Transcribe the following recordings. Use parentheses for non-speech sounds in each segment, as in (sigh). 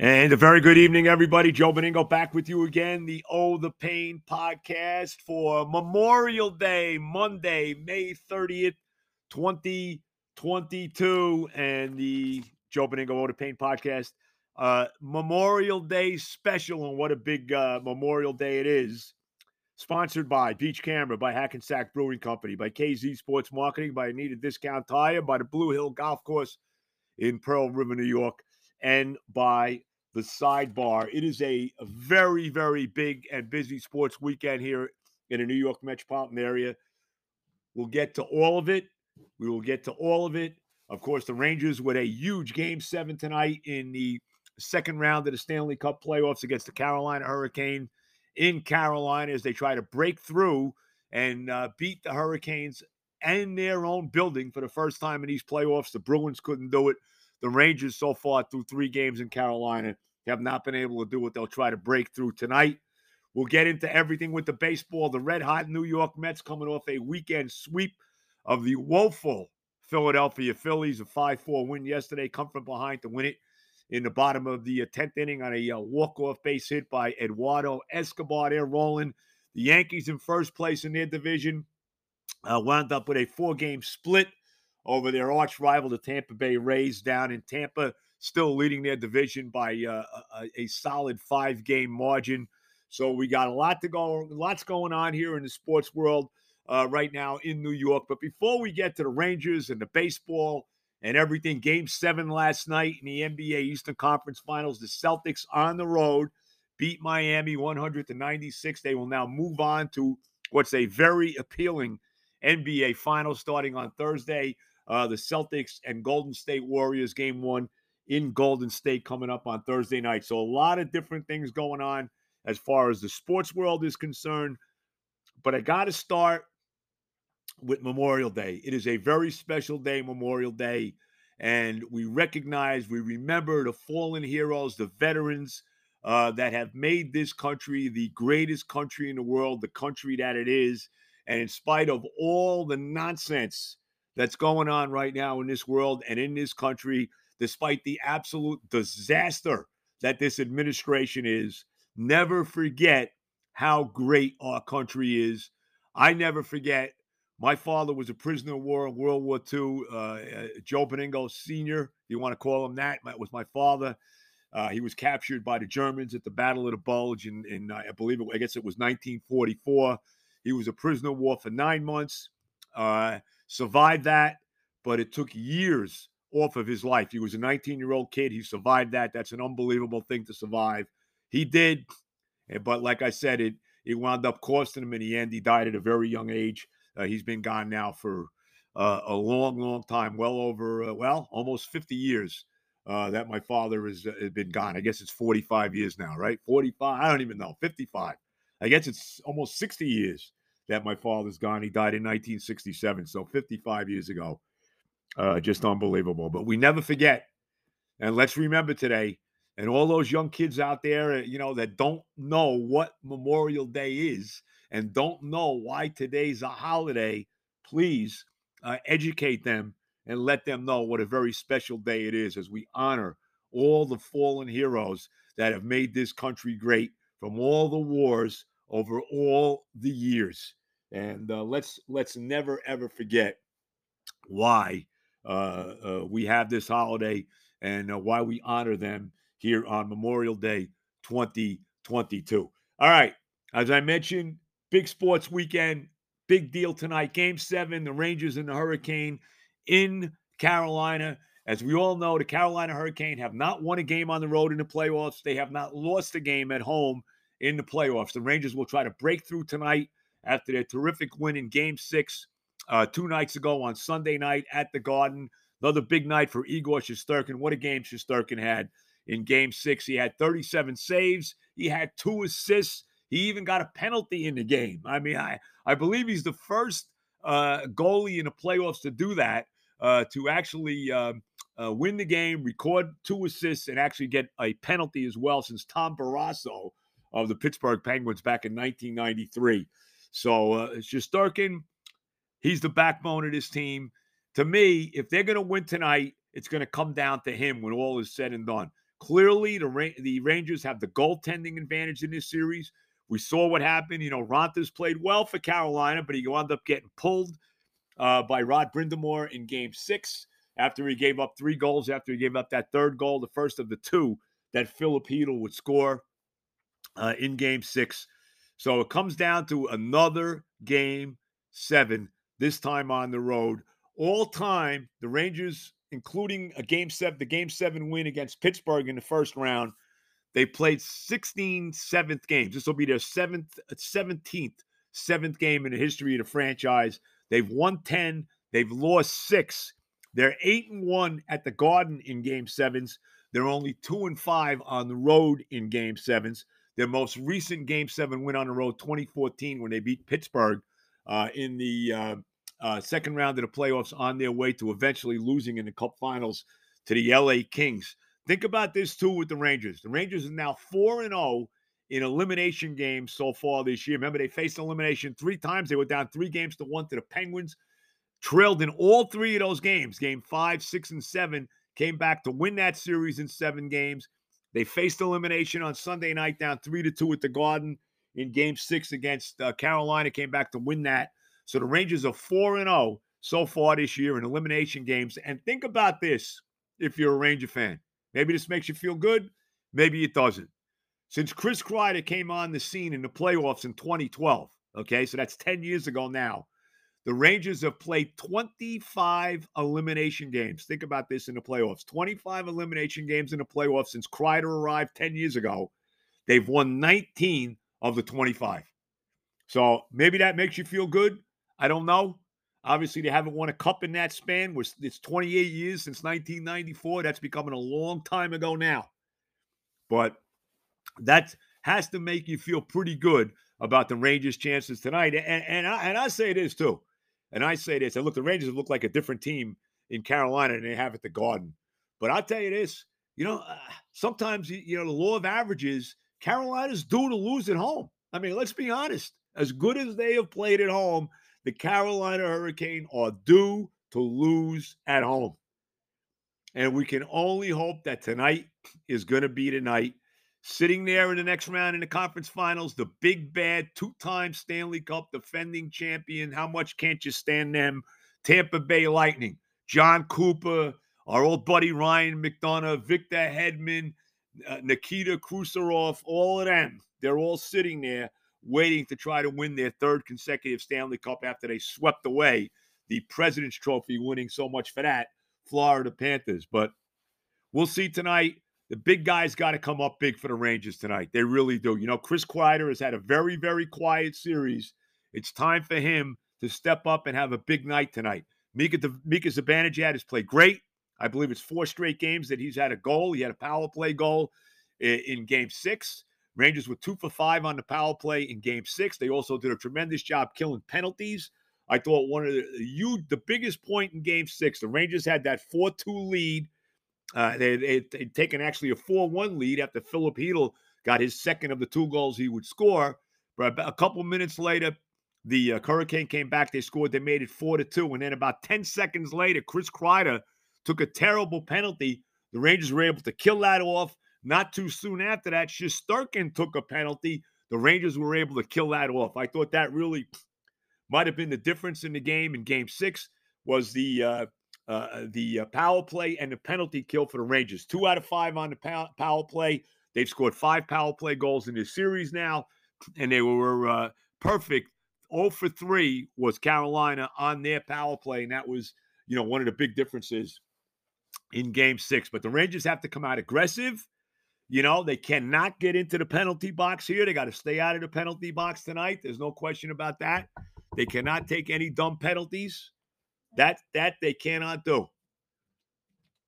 And a very good evening, everybody. Joe Benigno back with you again, the Oh the Pain podcast for Memorial Day, Monday, May 30th, 2022. And the Joe Benigno Oh the Pain podcast, uh, Memorial Day special. And what a big uh, Memorial Day it is. Sponsored by Beach Camera, by Hackensack Brewing Company, by KZ Sports Marketing, by Anita Discount Tire, by the Blue Hill Golf Course in Pearl River, New York and by the sidebar. It is a, very, very big and busy sports weekend here in the New York metropolitan area. We'll get to all of it. We will get to all of it. Of course, the Rangers with a huge game seven tonight in the second round of the Stanley Cup playoffs against the Carolina Hurricane in Carolina as they try to break through and uh, beat the Hurricanes and their own building for the first time in these playoffs. The Bruins couldn't do it. The Rangers, so far through three games in Carolina, have not been able to do what they'll try to break through tonight. We'll get into everything with the baseball. The red hot New York Mets coming off a weekend sweep of the woeful Philadelphia Phillies, a 5 4 win yesterday, come from behind to win it in the bottom of the 10th uh, inning on a uh, walk off base hit by Eduardo Escobar. They're rolling. The Yankees in first place in their division uh, wound up with a four game split over their arch rival, the Tampa Bay Rays, down in Tampa, still leading their division by uh, a, a, solid five game margin. So we got a lot to go, lots going on here in the sports world uh, right now in New York. But before we get to the Rangers and the baseball and everything, Game Seven last night in the NBA Eastern Conference Finals, the Celtics on the road beat Miami 100 to 96. They will now move on to what's a very appealing NBA final starting on Thursday uh, the Celtics and Golden State Warriors game one in Golden State coming up on Thursday night. So a lot of different things going on as far as the sports world is concerned. But I got to start with Memorial Day. It is a very special day, Memorial Day. And we recognize, we remember the fallen heroes, the veterans uh, that have made this country the greatest country in the world, the country that it is. And in spite of all the nonsense that's going on right now in this world and in this country, despite the absolute disaster that this administration is. Never forget how great our country is. I never forget. My father was a prisoner of war in World War II. Uh, uh, Joe Benigno Sr., you want to call him that, was my father. Uh, he was captured by the Germans at the Battle of the Bulge in, in I believe, it, I guess it was 1944. He was a prisoner of war for nine months. Uh, survived that, but it took years off of his life. He was a 19 year old kid. He survived that. That's an unbelievable thing to survive. He did, but like I said, it it wound up costing him in the end. He died at a very young age. Uh, he's been gone now for uh, a long, long time, well over uh, well almost 50 years. Uh, that my father has, uh, has been gone. I guess it's 45 years now, right? 45. I don't even know. 55. I guess it's almost 60 years that my father's gone. He died in 1967, so 55 years ago. Uh, just unbelievable. But we never forget. And let's remember today, and all those young kids out there, uh, you know, that don't know what Memorial Day is and don't know why today's a holiday, please uh, educate them and let them know what a very special day it is as we honor all the fallen heroes that have made this country great from all the wars over all the years. And uh, let's let's never ever forget why uh, uh, we have this holiday and uh, why we honor them here on Memorial Day 2022. All right, as I mentioned, big sports weekend, big deal tonight. Game seven, the Rangers and the Hurricane in Carolina. As we all know, the Carolina Hurricane have not won a game on the road in the playoffs. They have not lost a game at home in the playoffs. The Rangers will try to break through tonight after their terrific win in game six uh, two nights ago on Sunday night at the Garden. Another big night for Igor Shesterkin. What a game Shesterkin had in game six. He had 37 saves, he had two assists, he even got a penalty in the game. I mean, I, I believe he's the first uh, goalie in the playoffs to do that, uh, to actually uh, uh, win the game, record two assists, and actually get a penalty as well since Tom Barrasso of the Pittsburgh Penguins back in 1993. So uh, it's just Shesterkin, he's the backbone of this team. To me, if they're going to win tonight, it's going to come down to him when all is said and done. Clearly, the, the Rangers have the goaltending advantage in this series. We saw what happened. You know, Raanta played well for Carolina, but he wound up getting pulled uh, by Rod Brind'Amour in game six after he gave up three goals, after he gave up that third goal, the first of the two that Filip would score uh, in game six. So it comes down to another game seven, this time on the road. All time, the Rangers, including a game seven, the game seven win against Pittsburgh in the first round, they played 16 seventh games. This will be their seventh, 17th seventh game in the history of the franchise. They've won 10, they've lost six. They're eight and one at the Garden in game sevens. They're only two and five on the road in game sevens. Their most recent game seven win on the road, 2014, when they beat Pittsburgh uh, in the uh, uh, second round of the playoffs on their way to eventually losing in the Cup Finals to the LA Kings. Think about this too with the Rangers. The Rangers are now 4 and 0 in elimination games so far this year. Remember, they faced elimination three times. They were down three games to one to the Penguins, trailed in all three of those games game five, six, and seven. Came back to win that series in seven games. They faced elimination on Sunday night, down three to two at the Garden in Game Six against uh, Carolina. Came back to win that. So the Rangers are four and zero oh so far this year in elimination games. And think about this: if you're a Ranger fan, maybe this makes you feel good, maybe it doesn't. Since Chris Kreider came on the scene in the playoffs in 2012, okay, so that's 10 years ago now. The Rangers have played 25 elimination games. Think about this in the playoffs 25 elimination games in the playoffs since Kreider arrived 10 years ago. They've won 19 of the 25. So maybe that makes you feel good. I don't know. Obviously, they haven't won a cup in that span. It's 28 years since 1994. That's becoming a long time ago now. But that has to make you feel pretty good about the Rangers' chances tonight. And, and, I, and I say this too. And I say this, and look, the Rangers look like a different team in Carolina than they have at the Garden. But I'll tell you this, you know, uh, sometimes, you know, the law of averages, Carolina's due to lose at home. I mean, let's be honest. As good as they have played at home, the Carolina Hurricane are due to lose at home. And we can only hope that tonight is going to be tonight Sitting there in the next round in the conference finals, the big bad two time Stanley Cup defending champion. How much can't you stand them? Tampa Bay Lightning, Jon Cooper, our old buddy Ryan McDonagh, Victor Hedman, uh, Nikita Kucherov, all of them. They're all sitting there waiting to try to win their third consecutive Stanley Cup after they swept away the President's Trophy, winning so much for that Florida Panthers. But we'll see tonight the big guys got to come up big for the Rangers tonight. They really do. You know, Chris Kreider has had a very, very quiet series. It's time for him to step up and have a big night tonight. Mika, Mika Zibanejad has played great. I believe it's four straight games that he's had a goal. He had a power play goal in, in game six. Rangers were two for five on the power play in game six. They also did a tremendous job killing penalties. I thought one of the you the biggest point in game six, the Rangers had that 4-2 lead uh, they, they, would taken actually a 4 1 lead after Filip Chytil got his second of the two goals he would score. But a couple minutes later, the uh, Hurricane came back. They scored. They made it 4 to 2. And then about 10 seconds later, Chris Kreider took a terrible penalty. The Rangers were able to kill that off. Not too soon after that, Shesterkin took a penalty. The Rangers were able to kill that off. I thought that really might have been the difference in the game in game six was the uh, uh, the uh, power play and the penalty kill for the Rangers. Two out of five on the pow- power play. They've scored five power play goals in this series now, and they were uh, perfect. 0 for 3 was Carolina on their power play, and that was, you know, one of the big differences in game six. But the Rangers have to come out aggressive. You know, they cannot get into the penalty box here. They got to stay out of the penalty box tonight. There's no question about that. They cannot take any dumb penalties. That that they cannot do.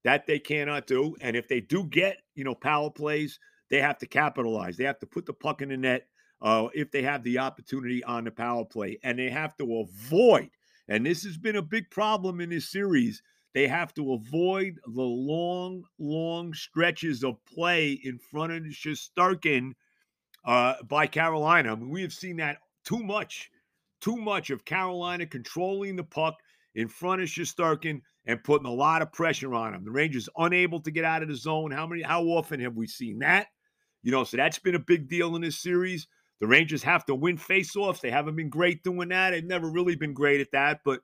That they cannot do. And if they do get, you know, power plays, they have to capitalize. They have to put the puck in the net uh, if they have the opportunity on the power play. And they have to avoid, and this has been a big problem in this series, they have to avoid the long, long stretches of play in front of Shesterkin uh, by Carolina. I mean, we have seen that too much, too much of Carolina controlling the puck in front of Shesterkin and putting a lot of pressure on him. The Rangers unable to get out of the zone. How many? How often have we seen that? You know, so that's been a big deal in this series. The Rangers have to win faceoffs. They haven't been great doing that. They've never really been great at that, but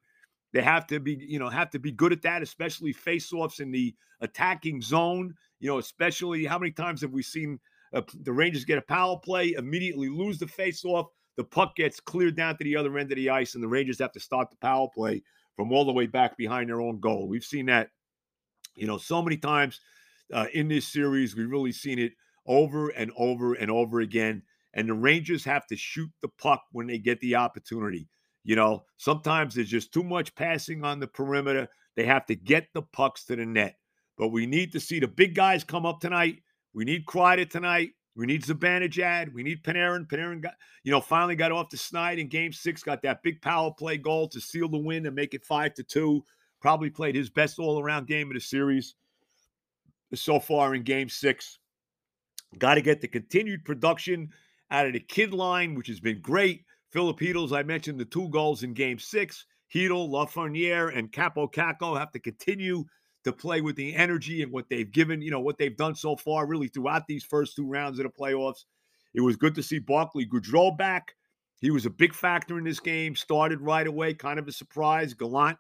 they have to be, you know, have to be good at that, especially faceoffs in the attacking zone. You know, especially how many times have we seen uh, the Rangers get a power play, immediately lose the faceoff, the puck gets cleared down to the other end of the ice, and the Rangers have to start the power play from all the way back behind their own goal. We've seen that, you know, so many times uh, in this series. We've really seen it over and over and over again. And the Rangers have to shoot the puck when they get the opportunity. You know, sometimes there's just too much passing on the perimeter. They have to get the pucks to the net. But we need to see the big guys come up tonight. We need Kreider tonight. We need Zibanejad. We need Panarin. Panarin got, you know, finally got off the snide in game six, got that big power play goal to seal the win and make it five to two. Probably played his best all around game of the series so far in game six. Got to get the continued production out of the kid line, which has been great. Filip Chytil, I mentioned the two goals in game six. Chytil, Lafreniere, and Kaapo Kakko have to continue to play with the energy and what they've given, you know, what they've done so far, really throughout these first two rounds of the playoffs. It was good to see Barclay Goodrow back. He was a big factor in this game, started right away, kind of a surprise. Gallant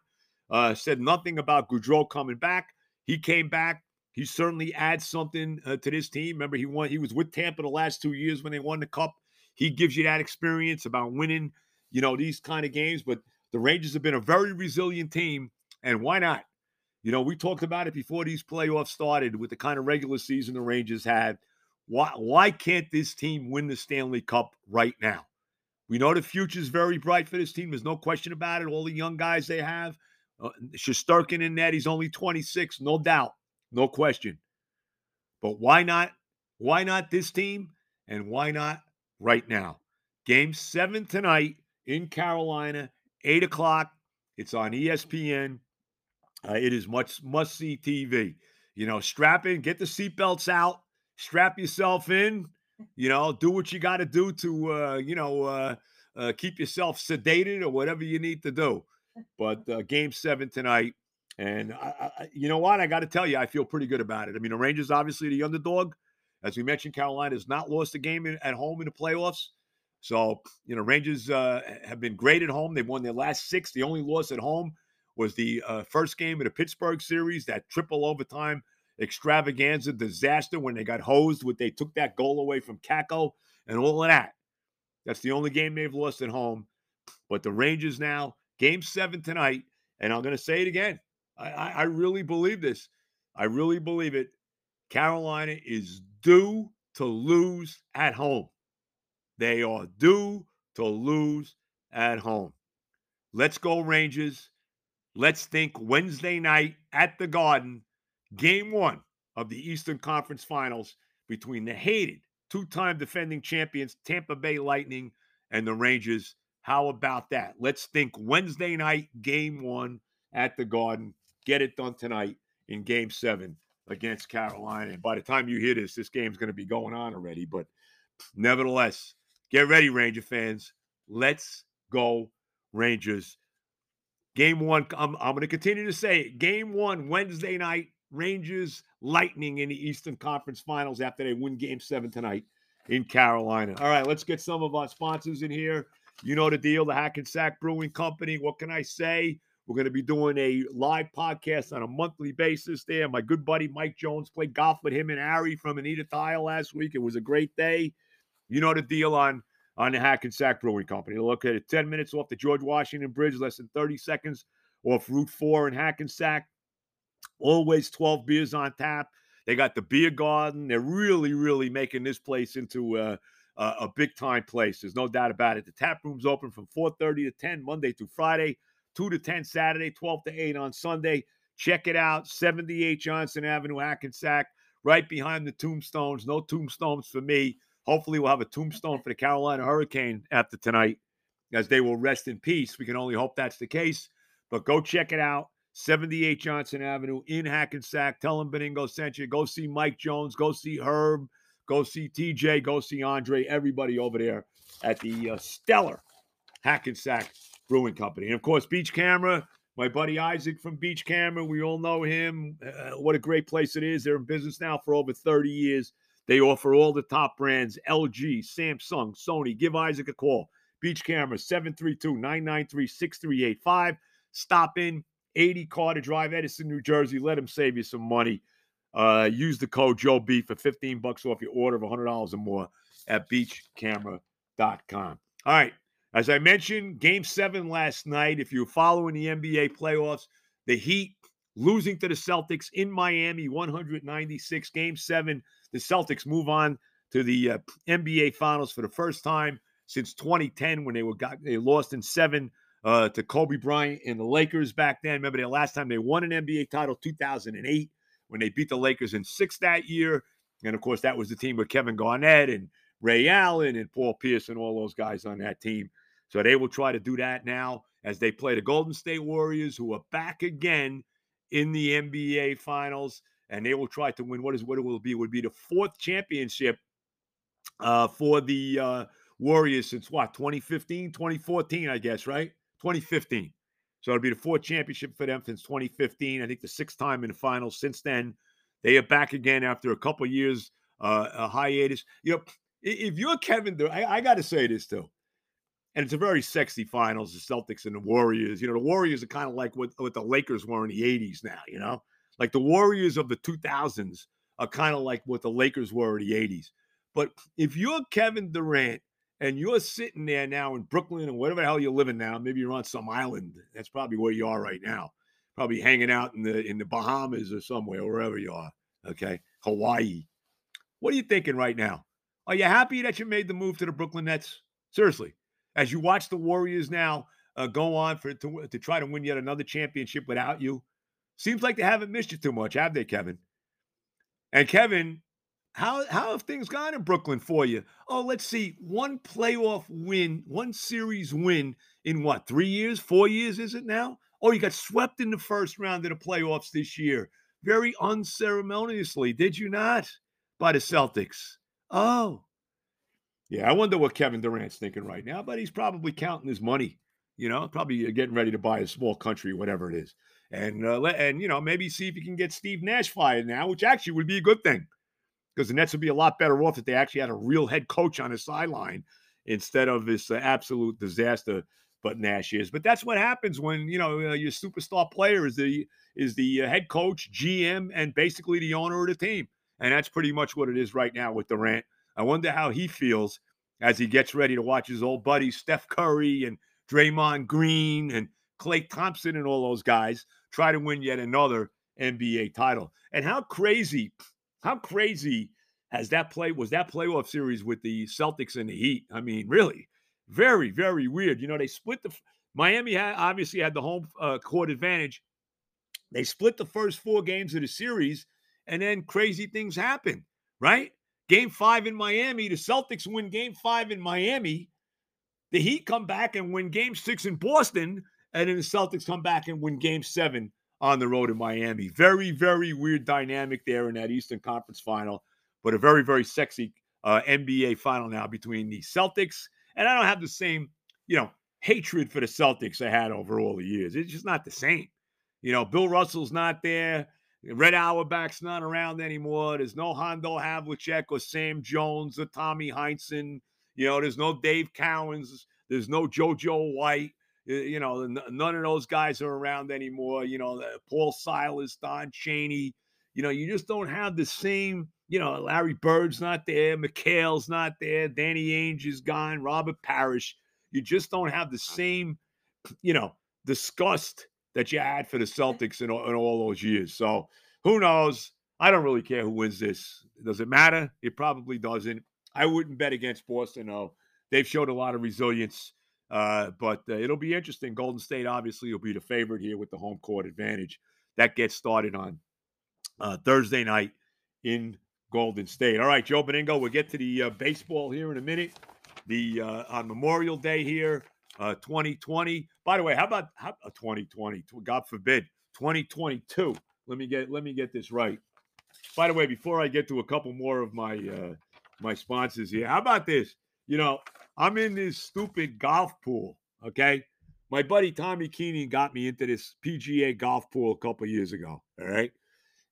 uh, said nothing about Goodrow coming back. He came back. He certainly adds something uh, to this team. Remember, he won. He was with Tampa the last two years when they won the Cup. He gives you that experience about winning, you know, these kind of games. But the Rangers have been a very resilient team, and why not? You know, we talked about it before these playoffs started with the kind of regular season the Rangers had. Why, why can't this team win the Stanley Cup right now? We know the future is very bright for this team. There's no question about it. All the young guys they have. Uh, Shesterkin in net, he's only 26, no doubt, no question. But why not? Why not this team? And why not right now? Game seven tonight in Carolina, 8 o'clock. It's on ESPN. Uh, it is much must see TV. You know, strap in, get the seatbelts out, strap yourself in. You know, do what you got to do to, uh, you know, uh, uh, keep yourself sedated or whatever you need to do. But uh, game seven tonight. And I, I, you know what? I got to tell you, I feel pretty good about it. I mean, the Rangers obviously the underdog. As we mentioned, Carolina has not lost a game in, at home in the playoffs. So, you know, Rangers uh, have been great at home. They've won their last six. The only loss at home was the uh, first game of the Pittsburgh series, that triple overtime extravaganza disaster when they got hosed when they took that goal away from Kakko and all of that. That's the only game they've lost at home. But the Rangers now, game seven tonight, and I'm going to say it again. I, I, I really believe this. I really believe it. Carolina is due to lose at home. They are due to lose at home. Let's go, Rangers. Let's think Wednesday night at the Garden, game one of the Eastern Conference Finals between the hated two time defending champions, Tampa Bay Lightning, and the Rangers. How about that? Let's think Wednesday night, game one at the Garden. Get it done tonight in game seven against Carolina. And by the time you hear this, this game's going to be going on already. But nevertheless, get ready, Ranger fans. Let's go, Rangers. Game one, I'm, I'm going to continue to say it. Game one, Wednesday night, Rangers Lightning in the Eastern Conference Finals after they win game seven tonight in Carolina. All right, let's get some of our sponsors in here. You know the deal, the Hackensack Brewing Company. What can I say? We're going to be doing a live podcast on a monthly basis there. My good buddy Mike Jones played golf with him and Harry from Anita Tire last week. It was a great day. You know the deal on on the Hackensack Brewing Company. Located 10 minutes off the George Washington Bridge, less than 30 seconds off Route 4 in Hackensack. Always 12 beers on tap. They got the beer garden. They're really, really making this place into a, a, a big time place. There's no doubt about it. The tap room's open from 4:30 to 10 Monday through Friday, 2 to 10 Saturday, 12 to 8 on Sunday. Check it out. 78 Johnson Avenue, Hackensack, right behind the tombstones. No tombstones for me. Hopefully, we'll have a tombstone for the Carolina Hurricane after tonight, as they will rest in peace. We can only hope that's the case. But go check it out. 78 Johnson Avenue in Hackensack. Tell them Benigno sent you. Go see Mike Jones. Go see Herb. Go see TJ. Go see Andre. Everybody over there at the uh, stellar Hackensack Brewing Company. And of course, Beach Camera, my buddy Isaac from Beach Camera. We all know him. Uh, what a great place it is. They're in business now for over 30 years. They offer all the top brands LG, Samsung, Sony. Give Isaac a call. Beach Camera, 732 993 6385. Stop in, 80 Carter Drive, Edison, New Jersey. Let them save you some money. Uh, use the code Joe B for 15 bucks off your order of $100 or more at beachcamera.com. All right. As I mentioned, game seven last night. If you're following the NBA playoffs, the Heat losing to the Celtics in Miami, 196. Game seven, the Celtics move on to the uh, NBA Finals for the first time since 2010 when they were got they lost in seven uh, to Kobe Bryant and the Lakers back then. Remember the last time they won an NBA title, 2008, when they beat the Lakers in six that year. And of course, that was the team with Kevin Garnett and Ray Allen and Paul Pierce and all those guys on that team. So they will try to do that now as they play the Golden State Warriors, who are back again in the NBA Finals, and they will try to win. What is what it will be? It would be the fourth championship uh, for the uh, Warriors since what 2015, 2014, I guess, right? 2015. So it'll be the fourth championship for them since 2015. I think the sixth time in the finals since then. They are back again after a couple years uh, a hiatus. You know, if you're Kevin Durant, I, I got to say this too, and it's a very sexy finals, the Celtics and the Warriors. You know, the Warriors are kind of like what, what the Lakers were in the 80s now, you know? Like the Warriors of the 2000s are kind of like what the Lakers were in the 80s. But if you're Kevin Durant and you're sitting there now in Brooklyn and whatever hell you're living now, maybe you're on some island. That's probably where you are right now. Probably hanging out in the in the Bahamas or somewhere, wherever you are. Okay, Hawaii. What are you thinking right now? Are you happy that you made the move to the Brooklyn Nets? Seriously, as you watch the Warriors now uh, go on for to, to try to win yet another championship without you, seems like they haven't missed you too much, have they, Kevin? And Kevin, how how have things gone in Brooklyn for you? Oh, let's see. One playoff win, one series win in what, three years, four years is it now? Oh, you got swept in the first round of the playoffs this year. Very unceremoniously, did you not? By the Celtics. Oh. Yeah, I wonder what Kevin Durant's thinking right now, but he's probably counting his money, you know, probably uh, getting ready to buy a small country, whatever it is. And uh, and you know, maybe see if he can get Steve Nash fired now, which actually would be a good thing because the Nets would be a lot better off if they actually had a real head coach on the sideline instead of this uh, absolute disaster. But Nash is. But that's what happens when you know uh, your superstar player is the is the uh, head coach, GM, and basically the owner of the team. And that's pretty much what it is right now with Durant. I wonder how he feels as he gets ready to watch his old buddies Steph Curry and Draymond Green and Klay Thompson and all those guys try to win yet another NBA title. And how crazy how crazy has that play was that playoff series with the Celtics and the Heat? I mean, really, very very weird. You know, they split the Miami had, obviously had the home uh, court advantage. They split the first four games of the series, and then crazy things happen. Right? Game five in Miami, the Celtics win Game five in Miami. The Heat come back and win Game six in Boston, and then the Celtics come back and win Game seven on the road in Miami. Very, very weird dynamic there in that Eastern Conference final, but a very, very sexy uh, NBA final now between the Celtics. And I don't have the same, you know, hatred for the Celtics I had over all the years. It's just not the same. You know, Bill Russell's not there. Red Auerbach's not around anymore. There's no Hondo Havlicek or Sam Jones or Tommy Heinsohn. You know, there's no Dave Cowens. There's no JoJo White. You know, none of those guys are around anymore. You know, Paul Silas, Don Chaney. You know, you just don't have the same. You know, Larry Bird's not there, McHale's not there, Danny Ainge is gone, Robert Parish. You just don't have the same, you know, disgust that you had for the Celtics in, in all those years. So who knows? I don't really care who wins this. Does it matter? It probably doesn't. I wouldn't bet against Boston, though. They've showed a lot of resilience. Uh, but uh, it'll be interesting. Golden State obviously will be the favorite here with the home court advantage. that gets started on uh, Thursday night in Golden State. All right, Joe Benigno, we'll get to the uh, baseball here in a minute. The uh, on Memorial Day here, uh, 2020. By the way, how about how, uh, 2020? God forbid, 2022. Let me get let me get this right. By the way, before I get to a couple more of my uh, my sponsors here, how about this? You know, I'm in this stupid golf pool. Okay, my buddy Tommy Keenan got me into this PGA golf pool a couple years ago. All right,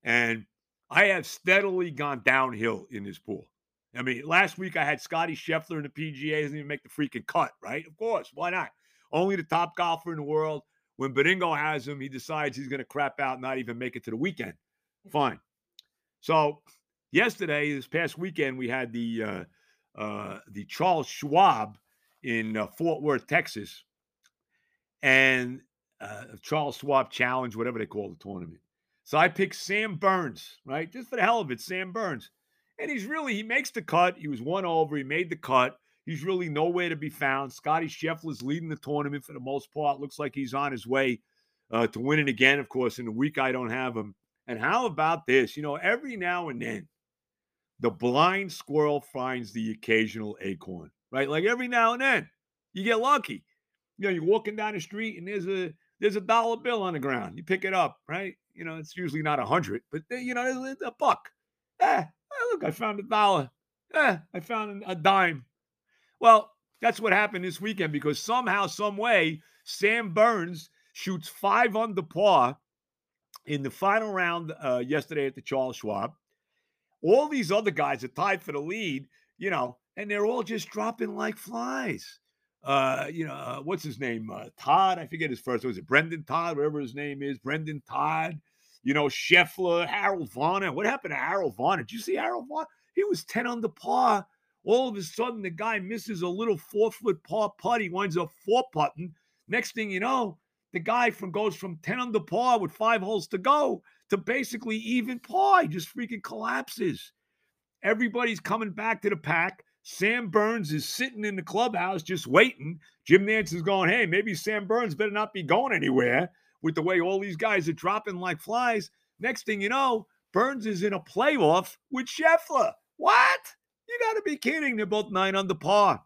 and I have steadily gone downhill in this pool. I mean, last week I had Scotty Scheffler in the PGA, doesn't even make the freaking cut, right? Of course, why not? Only the top golfer in the world. When Benigno has him, he decides he's going to crap out, and not even make it to the weekend. Fine. So yesterday, this past weekend, we had the uh, the Charles Schwab in uh, Fort Worth, Texas, and uh, Charles Schwab Challenge, whatever they call the tournament. So I picked Sam Burns, right? Just for the hell of it, Sam Burns. And he's really, he makes the cut. He was one over. He made the cut. He's really nowhere to be found. Scotty Scheffler's leading the tournament for the most part. Looks like he's on his way uh, to winning again, of course, in the week I don't have him. And how about this? You know, every now and then, the blind squirrel finds the occasional acorn, right? Like every now and then, you get lucky. You know, you're walking down the street and there's a there's a dollar bill on the ground. You pick it up, right? You know, it's usually not a hundred, but you know, it's a buck. Eh, look, I found a dollar. Eh, I found a dime. Well, that's what happened this weekend because somehow, some way, Sam Burns shoots five under par in the final round uh, yesterday at the Charles Schwab. All these other guys are tied for the lead, you know, and they're all just dropping like flies. Uh, you know, uh, what's his name? Uh, Todd, I forget his first. Was it Brendan Todd? Whatever his name is, Brendan Todd you know, Scheffler, Harold Varner. What happened to Harold Varner? Did you see Harold Varner? He was 10 under par. All of a sudden, the guy misses a little four foot par putt. He winds up four putting. Next thing you know, the guy from goes from 10 under par with five holes to go to basically even par. He just freaking collapses. Everybody's coming back to the pack. Sam Burns is sitting in the clubhouse just waiting. Jim Nantz is going, hey, maybe Sam Burns better not be going anywhere with the way all these guys are dropping like flies. Next thing you know, Burns is in a playoff with Scheffler. What? You got to be kidding. They're both nine under par.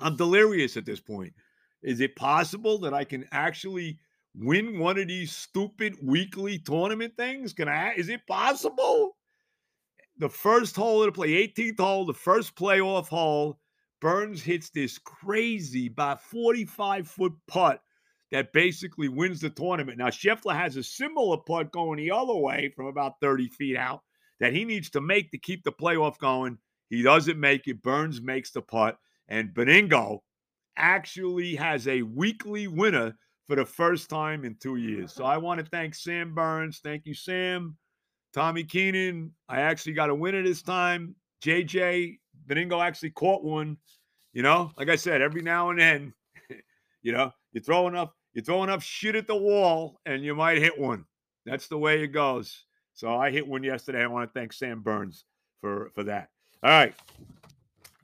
I'm delirious at this point. Is it possible that I can actually win one of these stupid weekly tournament things? Can I? Is it possible? The first hole of the play, 18th hole, the first playoff hole, Burns hits this crazy, by 45 foot putt that basically wins the tournament. Now, Scheffler has a similar putt going the other way from about 30 feet out that he needs to make to keep the playoff going. He doesn't make it. Burns makes the putt. And Benigno actually has a weekly winner for the first time in two years. So I want to thank Sam Burns. Thank you, Sam. Tommy Keenan. I actually got a winner this time. JJ Benigno actually caught one. You know, like I said, every now and then, (laughs) you know, you throw enough you throw enough shit at the wall and you might hit one. That's the way it goes. So I hit one yesterday. I want to thank Sam Burns for for that. All right.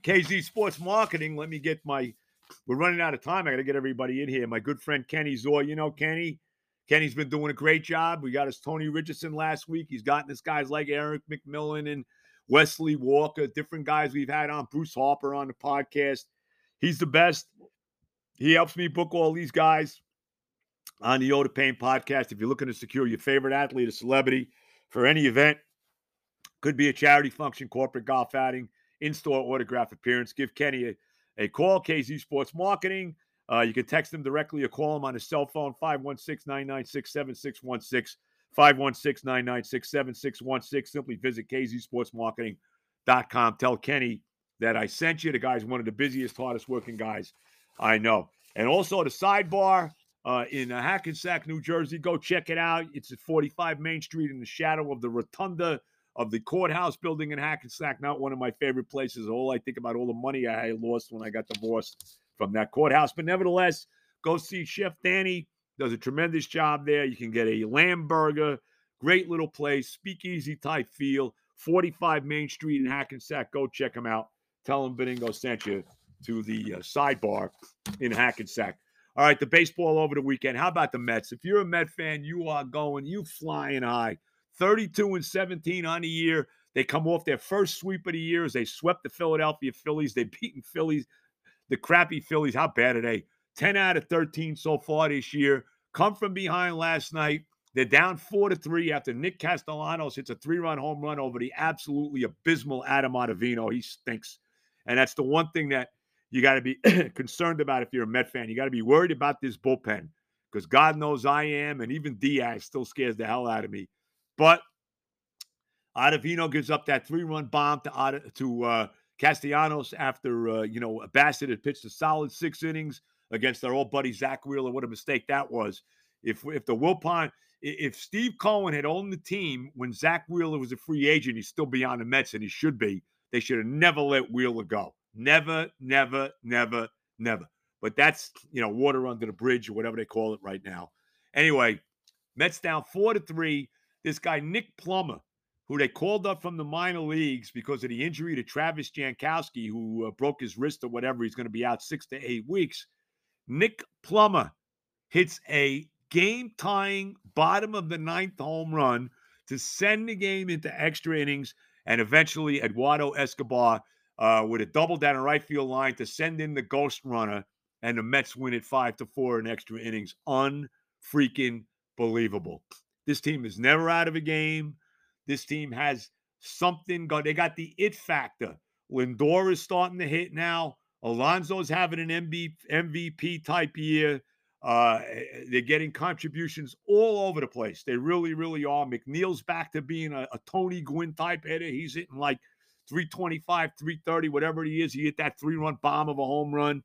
KZ Sports Marketing. Let me get my. We're running out of time. I got to get everybody in here. My good friend Kenny Zoy. You know Kenny. Kenny's been doing a great job. We got us Tony Richardson last week. He's gotten us guys like Eric McMillan and Wesley Walker, different guys we've had on. Bruce Harper on the podcast. He's the best. He helps me book all these guys on the Yoda Pain podcast. If you're looking to secure your favorite athlete or celebrity for any event, could be a charity function, corporate golf outing, in store autograph appearance, give Kenny a, a call, KZ Sports Marketing. Uh, you can text him directly or call him on his cell phone, 516 996 7616. 516 996 7616. Simply visit kzsportsmarketing.com. Tell Kenny that I sent you. The guy's one of the busiest, hardest working guys I know. And also the sidebar uh, in Hackensack, New Jersey. Go check it out. It's at 45 Main Street in the shadow of the rotunda of the courthouse building in Hackensack. Not one of my favorite places. All I think about all the money I lost when I got divorced from that courthouse. But nevertheless, go see Chef Danny. Does a tremendous job there. You can get a lamb burger. Great little place, speakeasy type feel. 45 Main Street in Hackensack. Go check them out. Tell them Benigno sent you to the uh, sidebar in Hackensack. All right, the baseball over the weekend. How about the Mets? If you're a Met fan, you are going, you flying high. 32 and 17 on the year. They come off their first sweep of the year as they swept the Philadelphia Phillies. They beaten Phillies, the crappy Phillies. How bad are they? 10 out of 13 so far this year. Come from behind last night. They're down four to three after Nick Castellanos hits a three-run home run over the absolutely abysmal Adam Ottavino. He stinks, and that's the one thing that you got to be (clears throat) concerned about if you're a Met fan. You got to be worried about this bullpen because God knows I am, and even Diaz still scares the hell out of me. But Ottavino gives up that three-run bomb to to uh, Castellanos after uh, you know Bassitt had pitched a solid six innings against our old buddy Zack Wheeler. What a mistake that was! If if the Wilpon, if Steve Cohen had owned the team when Zack Wheeler was a free agent, he'd still be on the Mets, and he should be. They should have never let Wheeler go. Never, never, never, never. But that's you know water under the bridge or whatever they call it right now. Anyway, Mets down four to three. This guy Nick Plummer who they called up from the minor leagues because of the injury to Travis Jankowski, who uh, broke his wrist or whatever. He's going to be out six to eight weeks. Nick Plummer hits a game tying bottom of the ninth home run to send the game into extra innings. And eventually, Eduardo Escobar uh, with a double down the right field line to send in the ghost runner. And the Mets win it five to four in extra innings. Unfreaking believable. This team is never out of a game. This team has something They got the it factor. Lindor is starting to hit now. Alonso's having an MVP type year. Uh, they're getting contributions all over the place. They really, really are. McNeil's back to being a, a Tony Gwynn type hitter. He's hitting like 325, 330, whatever he is. He hit that three run bomb of a home run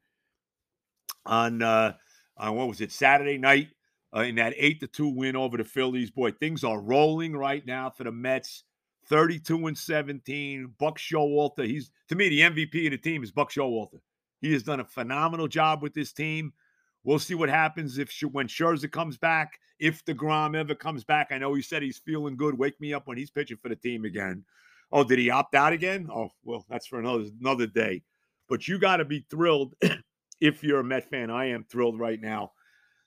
on, uh, on what was it, Saturday night uh, in that eight to two win over the Phillies. Boy, things are rolling right now for the Mets. 32 and 17. Buck Showalter. He's to me the MVP of the team is Buck Showalter. He has done a phenomenal job with this team. We'll see what happens if when Scherzer comes back. If the deGrom ever comes back, I know he said he's feeling good. Wake me up when he's pitching for the team again. Oh, did he opt out again? Oh, well, that's for another another day. But you got to be thrilled (clears throat) if you're a Met fan. I am thrilled right now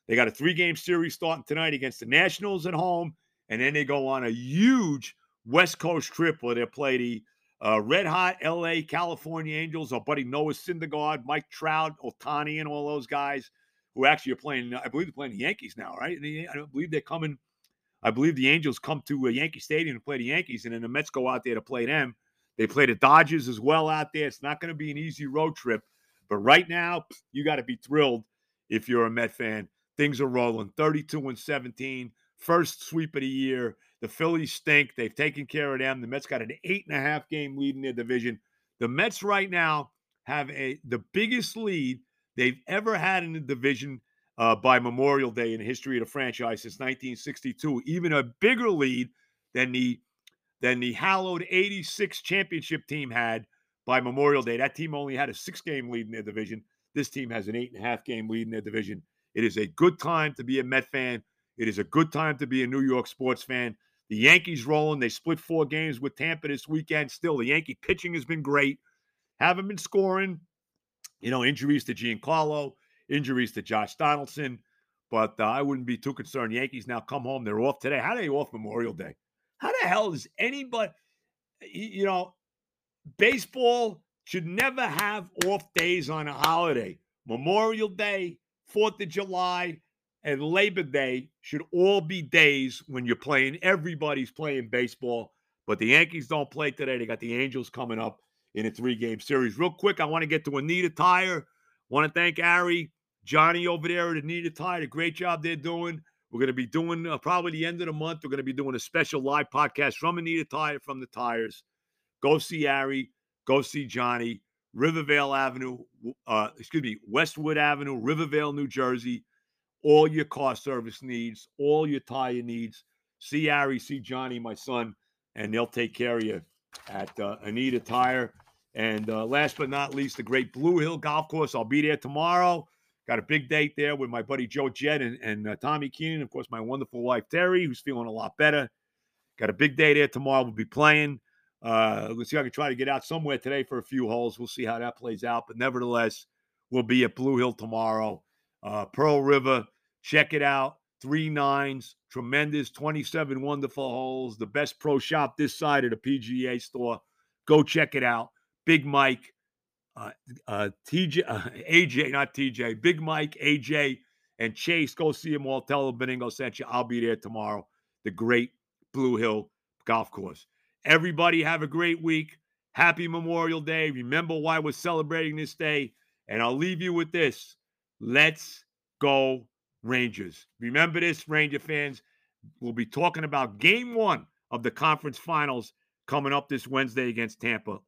they got a three game series starting tonight against the Nationals at home. And then they go on a huge West Coast trip where they play the uh, red hot LA California Angels, our buddy Noah Syndergaard, Mike Trout, Ohtani, and all those guys who actually are playing. I believe they're playing the Yankees now, right? I believe they're coming. I believe the Angels come to a Yankee Stadium to play the Yankees, and then the Mets go out there to play them. They play the Dodgers as well out there. It's not going to be an easy road trip, but right now you got to be thrilled if you're a Met fan Things are rolling 32 and 17. First sweep of the year. The Phillies stink. They've taken care of them. The Mets got an eight and a half game lead in their division. The Mets right now have a the biggest lead they've ever had in the division uh, by Memorial Day in the history of the franchise since 1962. Even a bigger lead than the than the hallowed 86 championship team had by Memorial Day. That team only had a six game lead in their division. This team has an eight and a half game lead in their division. It is a good time to be a Met fan. It is a good time to be a New York sports fan. The Yankees rolling. They split four games with Tampa this weekend. Still, the Yankee pitching has been great. Haven't been scoring. You know, injuries to Giancarlo, injuries to Josh Donaldson. But uh, I wouldn't be too concerned. Yankees now come home. They're off today. How are they off Memorial Day? How the hell is anybody, you know, baseball should never have off days on a holiday. Memorial Day, Fourth of July, and Labor Day should all be days when you're playing. Everybody's playing baseball, but the Yankees don't play today. They got the Angels coming up in a three game series. Real quick, I want to get to Anita Tire. Want to thank Ari, Johnny over there at Anita Tire. The great job they're doing. We're going to be doing uh, probably the end of the month. We're going to be doing a special live podcast from Anita Tire from the tires. Go see Ari. Go see Johnny. Rivervale Avenue, uh, excuse me, Westwood Avenue, Rivervale, New Jersey. All your car service needs, all your tire needs. See Ari, see Johnny, my son, and they'll take care of you at uh, Anita Tire. And uh, last but not least, the great Blue Hill Golf Course. I'll be there tomorrow. Got a big date there with my buddy Joe Jett and, and uh, Tommy Keenan. Of course, my wonderful wife Terry, who's feeling a lot better. Got a big day there tomorrow. We'll be playing. Uh, let's see if I can try to get out somewhere today for a few holes. We'll see how that plays out. But nevertheless, we'll be at Blue Hill tomorrow. uh, Pearl River. Check it out. Three nines, tremendous, 27 wonderful holes. The best pro shop this side of the PGA store. Go check it out. Big Mike, uh, uh, TJ, uh, (laughs) AJ, not TJ, Big Mike, AJ, and Chase. Go see them all. Tell them Benigno sent you. I'll be there tomorrow. The great Blue Hill Golf Course. Everybody have a great week. Happy Memorial Day. Remember why we're celebrating this day. And I'll leave you with this. Let's go, Rangers. Remember this, Ranger fans. We'll be talking about game one of the conference finals coming up this Wednesday against Tampa.